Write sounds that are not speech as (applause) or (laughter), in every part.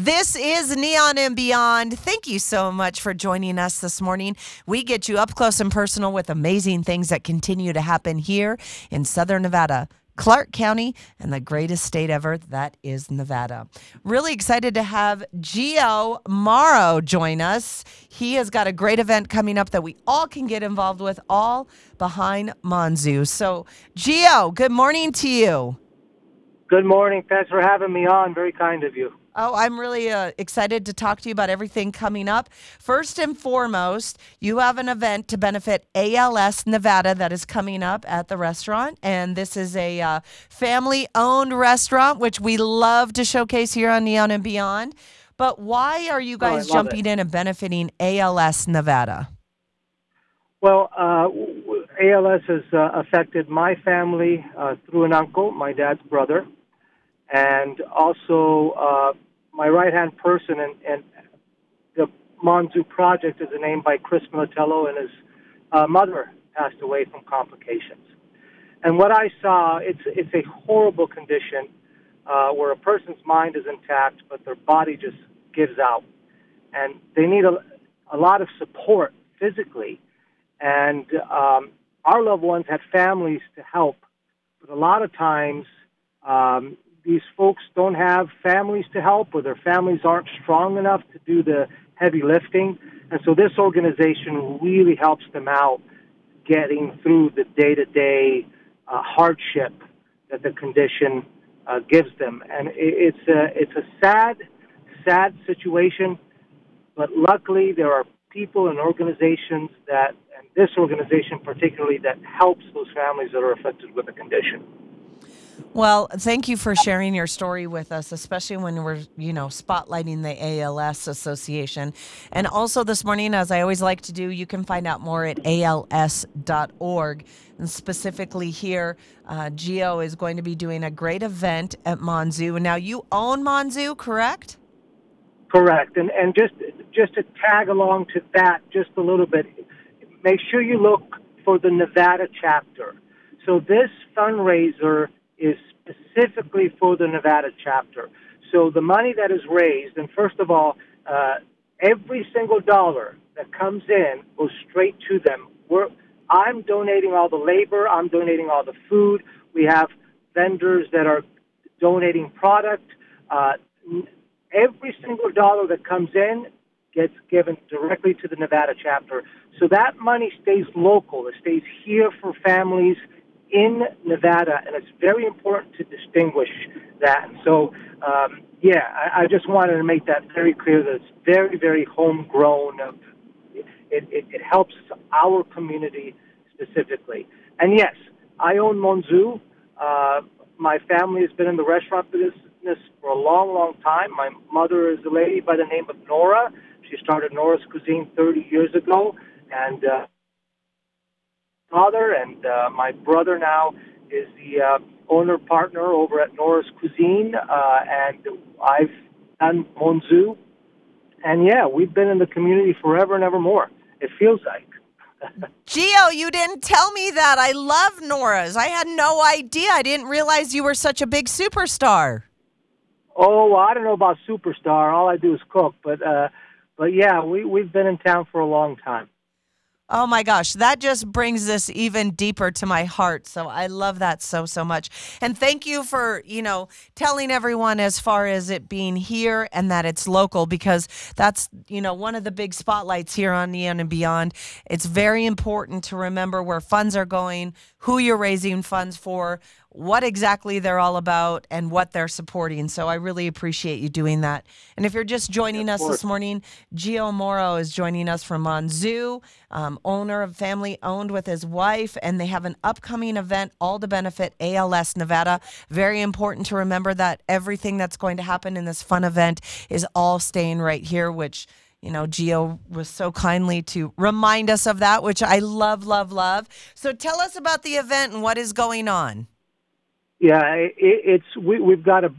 This is Neon and Beyond. Thank you so much for joining us this morning. We get you up close and personal with amazing things that continue to happen here in Southern Nevada. Clark County and the greatest state ever, that is Nevada. Really excited to have Gio Moro join us. He has got a great event coming up that we all can get involved with, all behind Monzu. So, Gio, good morning to you. Good morning. Thanks for having me on. Very kind of you. Oh, I'm really uh, excited to talk to you about everything coming up. First and foremost, you have an event to benefit ALS Nevada that is coming up at the restaurant. And this is a uh, family owned restaurant, which we love to showcase here on Neon and Beyond. But why are you Oh, guys love jumping it. in and benefiting ALS Nevada? Well, uh, ALS has uh, affected my family uh, through an uncle, my dad's brother, and also uh, my right hand person. And, and the Monzu Project is a name by Chris Militello, and his uh, mother passed away from complications. And what I saw, it's it's a horrible condition uh, where a person's mind is intact, but their body just gives out, and they need a, a lot of support physically. And um, our loved ones had families to help, but a lot of times um, these folks don't have families to help, or their families aren't strong enough to do the heavy lifting. And so this organization really helps them out getting through the day to day hardship that the condition uh, gives them. And it, it's a it's a sad, sad situation. But luckily, there are people and organizations that, and this organization particularly, that helps those families that are affected with the condition. Well, thank you for sharing your story with us, especially when we're, you know, spotlighting the ALS Association. And also this morning, as I always like to do, you can find out more at als.org. And specifically here, uh, Gio is going to be doing a great event at Monzu. Now, you own Monzu, correct? Correct. And and just just to tag along to that just a little bit, make sure you look for the Nevada chapter. So this fundraiser is specifically for the Nevada chapter. So the money that is raised, and first of all, uh, every single dollar that comes in goes straight to them. We're, I'm donating all the labor. I'm donating all the food. We have vendors that are donating product. Uh, every single dollar that comes in gets given directly to the Nevada chapter. So that money stays local. It stays here for families in Nevada, and it's very important to distinguish that. So, um, yeah, I, I just wanted to make that very clear that it's very, very homegrown. It, it, it helps our community specifically. And yes, I own Monzu. Uh, my family has been in the restaurant business for a long, long time. My mother is a lady by the name of Nora. She started Nora's Cuisine 30 years ago, and uh, father and uh, my brother now is the uh, owner partner over at Nora's Cuisine, uh, and I've done Monzu. And yeah, we've been in the community forever and ever more. It feels like. (laughs) Gio, you didn't tell me that. I love Nora's. I had no idea. I didn't realize you were such a big superstar. Oh, well, I don't know about superstar. All I do is cook, but uh, but yeah, we we've been in town for a long time. Oh my gosh, that just brings this even deeper to my heart. So I love that so so much. And thank you for, you know, telling everyone as far as it being here and that it's local because that's, you know, one of the big spotlights here on Neon and Beyond. It's very important to remember where funds are going, who you're raising funds for, what exactly they're all about and what they're supporting. So I really appreciate you doing that. And if you're just joining us this morning, Gio Moro is joining us from Monzu, um, owner of family owned with his wife, and they have an upcoming event all to benefit ALS Nevada. Very important to remember that everything that's going to happen in this fun event is all staying right here, which you know, Gio was so kindly to remind us of that, which I love, love, love. So tell us about the event and what is going on. Yeah, it, it's we, we've got a.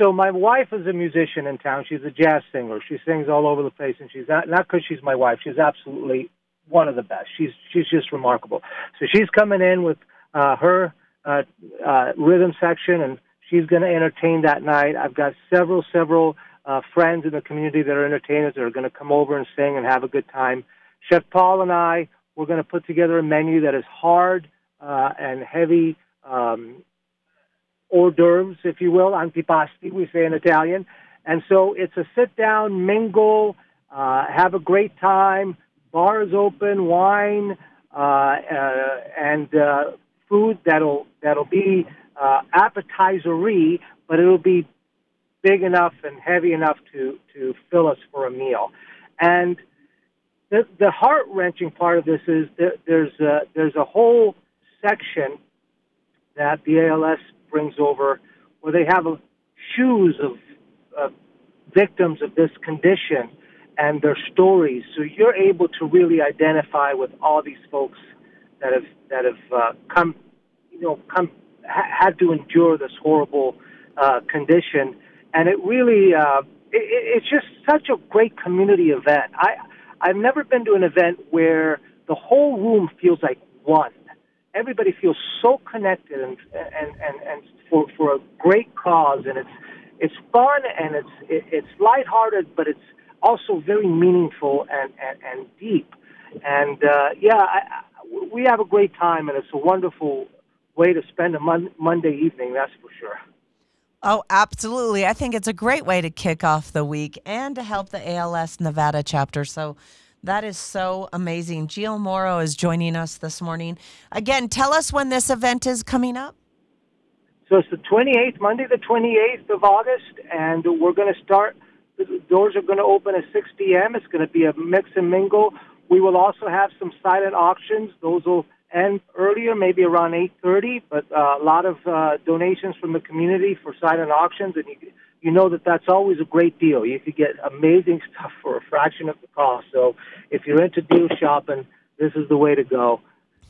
So my wife is a musician in town. She's a jazz singer. She sings all over the place, and she's not not because she's my wife. She's absolutely one of the best. She's she's just remarkable. So she's coming in with uh, her uh, uh, rhythm section, and she's going to entertain that night. I've got several several uh, friends in the community that are entertainers that are going to come over and sing and have a good time. Chef Paul and I, we're going to put together a menu that is hard uh, and heavy um, hors d'oeuvres, if you will, antipasti, we say in Italian. And so it's a sit down, mingle, uh, have a great time, bars open, wine, uh, uh, and uh, food that'll that'll be uh, appetizery, but it'll be big enough and heavy enough to to fill us for a meal. And the the heart wrenching part of this is there's a, there's a whole section that the ALS brings over where they have a, shoes of, of victims of this condition and their stories. So you're able to really identify with all these folks that have that have uh, come, you know, come ha- had to endure this horrible uh, condition, and it really uh, it, it's just such a great community event. I I've never been to an event where the whole room feels like one. Everybody feels so connected and and and, and for for a great cause, and it's it's fun and it's it, it's lighthearted, but it's also very meaningful and and, and deep. And uh, yeah, I, I, we have a great time, and it's a wonderful way to spend a mon- Monday evening. That's for sure. Oh, absolutely. I think it's a great way to kick off the week and to help the ALS Nevada chapter. So that is so amazing. Gio Moro is joining us this morning. Again, tell us when this event is coming up. So it's the 28th, Monday, the 28th of August, and we're going to start. The doors are going to open at 6 p.m. It's going to be a mix and mingle. We will also have some silent auctions. Those will end earlier, maybe around 8:30. But uh, a lot of uh, donations from the community for silent auctions, and you, you know that that's always a great deal. You could get amazing stuff for a fraction of the cost. So if you're into deal shopping, this is the way to go.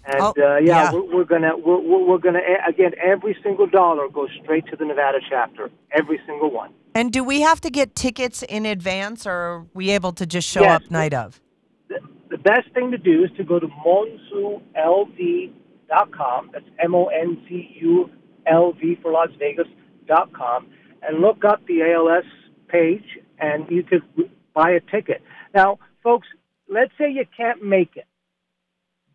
And Oh, uh, yeah, yeah. We're, we're gonna we're, we're gonna again every single dollar goes straight to the Nevada chapter, every single one. And do we have to get tickets in advance or are we able to just show Yes. up night of? the, the best thing to do is to go to monzulv.com. That's M O N Z U L V for Las Vegas dot com, and look up the ALS page, and you could buy a ticket. Now, folks, let's say you can't make it.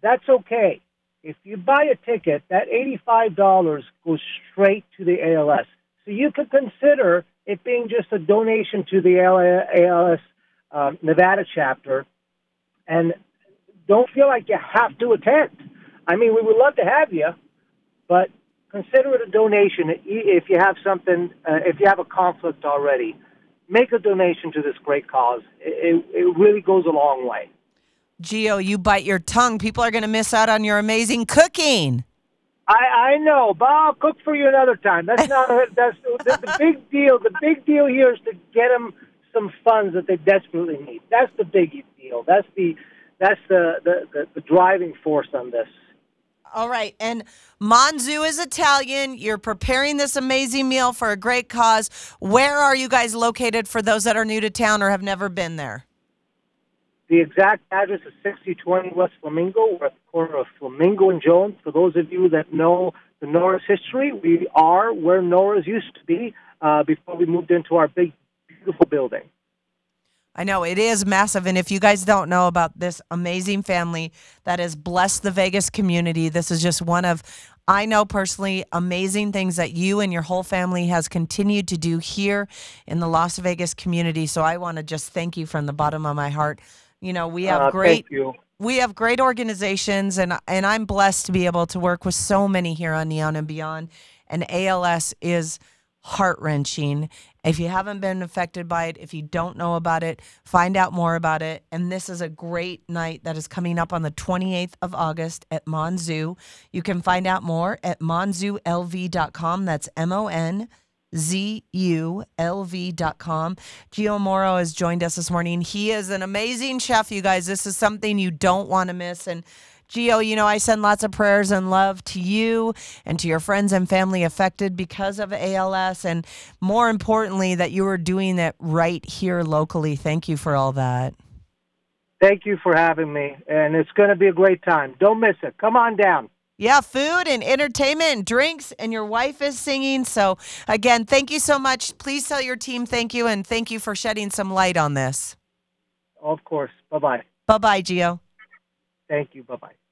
That's okay. If you buy a ticket, that eighty-five dollars goes straight to the ALS. So you could consider it being just a donation to the ALS uh, Nevada chapter and don't feel like you have to attend. I mean, we would love to have you, but consider it a donation if you have something, uh, if you have a conflict already. Make a donation to this great cause. It, it, really goes a long way. Gio, you bite your tongue. People are going to miss out on your amazing cooking. I, I know, but I'll cook for you another time. That's not (laughs) that's the, the big deal. The big deal here is to get them some funds that they desperately need. That's the big deal. That's the that's the the, the, the driving force on this. All right. And Monzu is Italian. You're preparing this amazing meal for a great cause. Where are you guys located for those that are new to town or have never been there? The exact address is 6020 West Flamingo. We're at the corner of Flamingo and Jones. For those of you that know the Nora's history, we are where Nora's used to be uh, before we moved into our big, beautiful building. I know it is massive. And if you guys don't know about this amazing family that has blessed the Vegas community, this is just one of, I know personally, amazing things that you and your whole family has continued to do here in the Las Vegas community. So I want to just thank you from the bottom of my heart. You know, we have Uh, great we have great organizations and and I'm blessed to be able to work with so many here on Neon and Beyond. And ALS is heart wrenching. If you haven't been affected by it, if you don't know about it, find out more about it. And this is a great night that is coming up on the 28th of August at Monzu. You can find out more at monzulv.com. That's M O N Z-U-L-V.com. Gio Moro has joined us this morning. He is an amazing chef, you guys. This is something you don't want to miss. And Gio, you know, I send lots of prayers and love to you and to your friends and family affected because of ALS. And more importantly, that you are doing it right here locally. Thank you for all that. Thank you for having me, and it's going to be a great time. Don't miss it. Come on down. Yeah, food and entertainment and drinks, and your wife is singing. So, again, thank you so much. Please tell your team thank you, and thank you for shedding some light on this. Of course. Bye bye. Bye bye, Gio. Thank you. Bye bye.